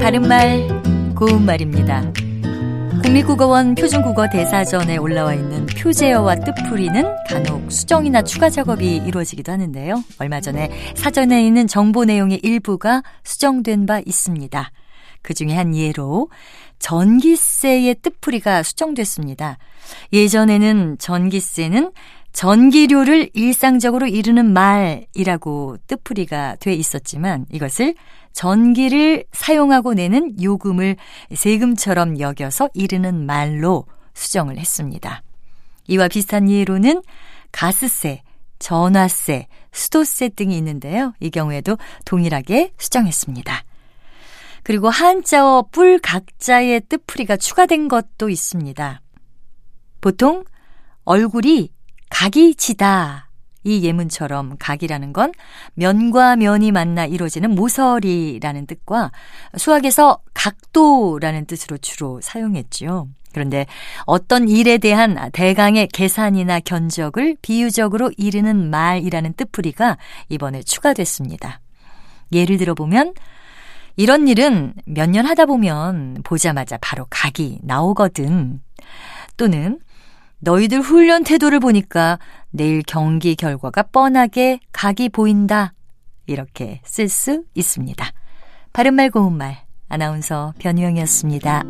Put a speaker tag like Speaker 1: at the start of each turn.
Speaker 1: 바른말 고운말입니다. 국립국어원 표준국어 대사전에 올라와 있는 표제어와 뜻풀이는 간혹 수정이나 추가 작업이 이루어지기도 하는데요. 얼마 전에 사전에 있는 정보 내용의 일부가 수정된 바 있습니다. 그 중에 한 예로 전기세의 뜻풀이가 수정됐습니다. 예전에는 전기세는 전기료를 일상적으로 이르는 말이라고 뜻풀이가 돼 있었지만 이것을 전기를 사용하고 내는 요금을 세금처럼 여겨서 이르는 말로 수정을 했습니다. 이와 비슷한 예로는 가스세, 전화세, 수도세 등이 있는데요. 이 경우에도 동일하게 수정했습니다. 그리고 한자어 뿔 각자의 뜻풀이가 추가된 것도 있습니다. 보통 얼굴이 각이 지다. 이 예문처럼 각이라는 건 면과 면이 만나 이루어지는 모서리라는 뜻과 수학에서 각도라는 뜻으로 주로 사용했지요. 그런데 어떤 일에 대한 대강의 계산이나 견적을 비유적으로 이르는 말이라는 뜻풀이가 이번에 추가됐습니다. 예를 들어보면 이런 일은 몇 년 하다 보면 보자마자 바로 각이 나오거든. 또는 너희들 훈련 태도를 보니까 내일 경기 결과가 뻔하게 각이 보인다. 이렇게 쓸 수 있습니다. 바른말 고운말 아나운서 변희영이었습니다.